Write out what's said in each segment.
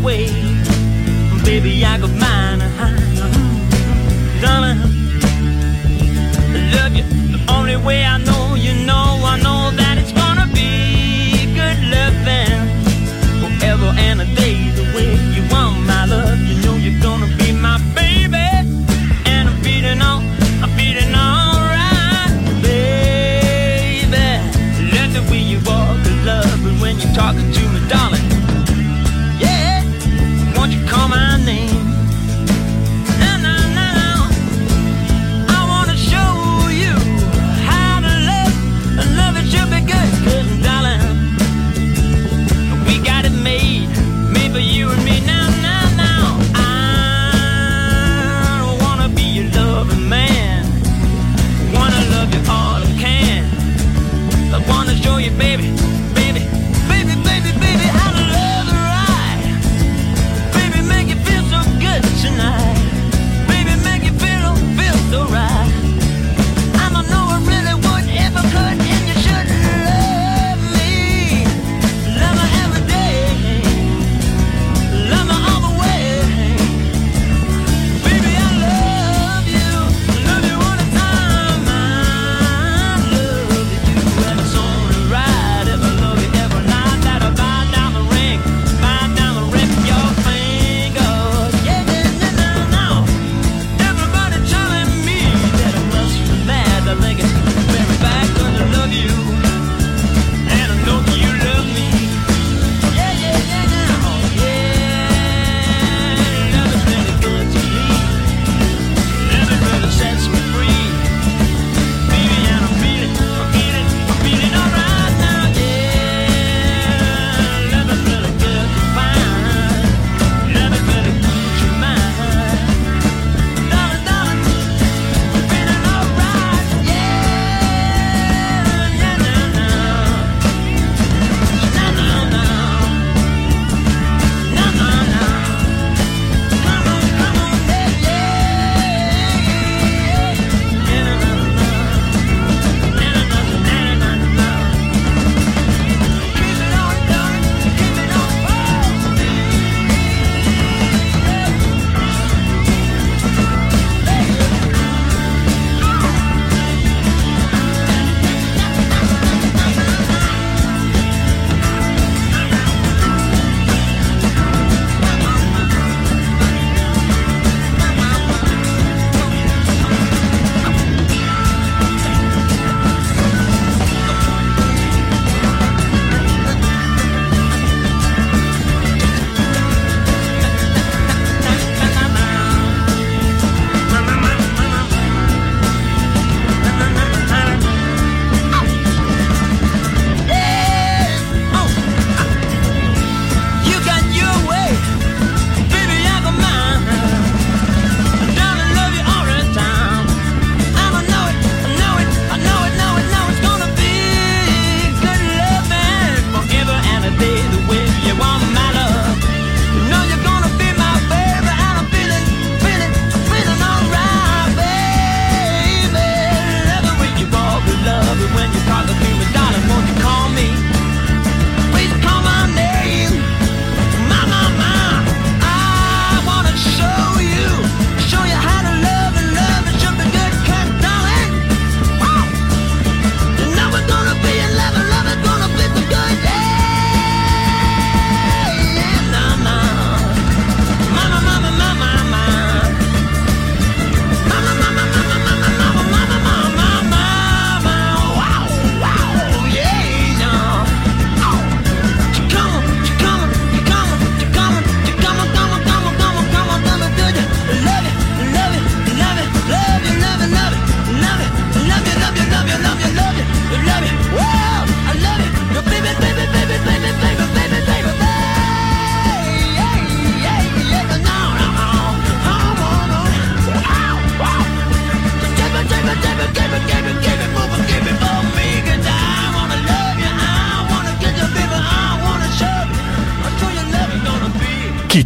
away. Baby, I got mine. Uh-huh, uh-huh, uh-huh, darling, I love you the only way I know.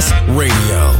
Radio,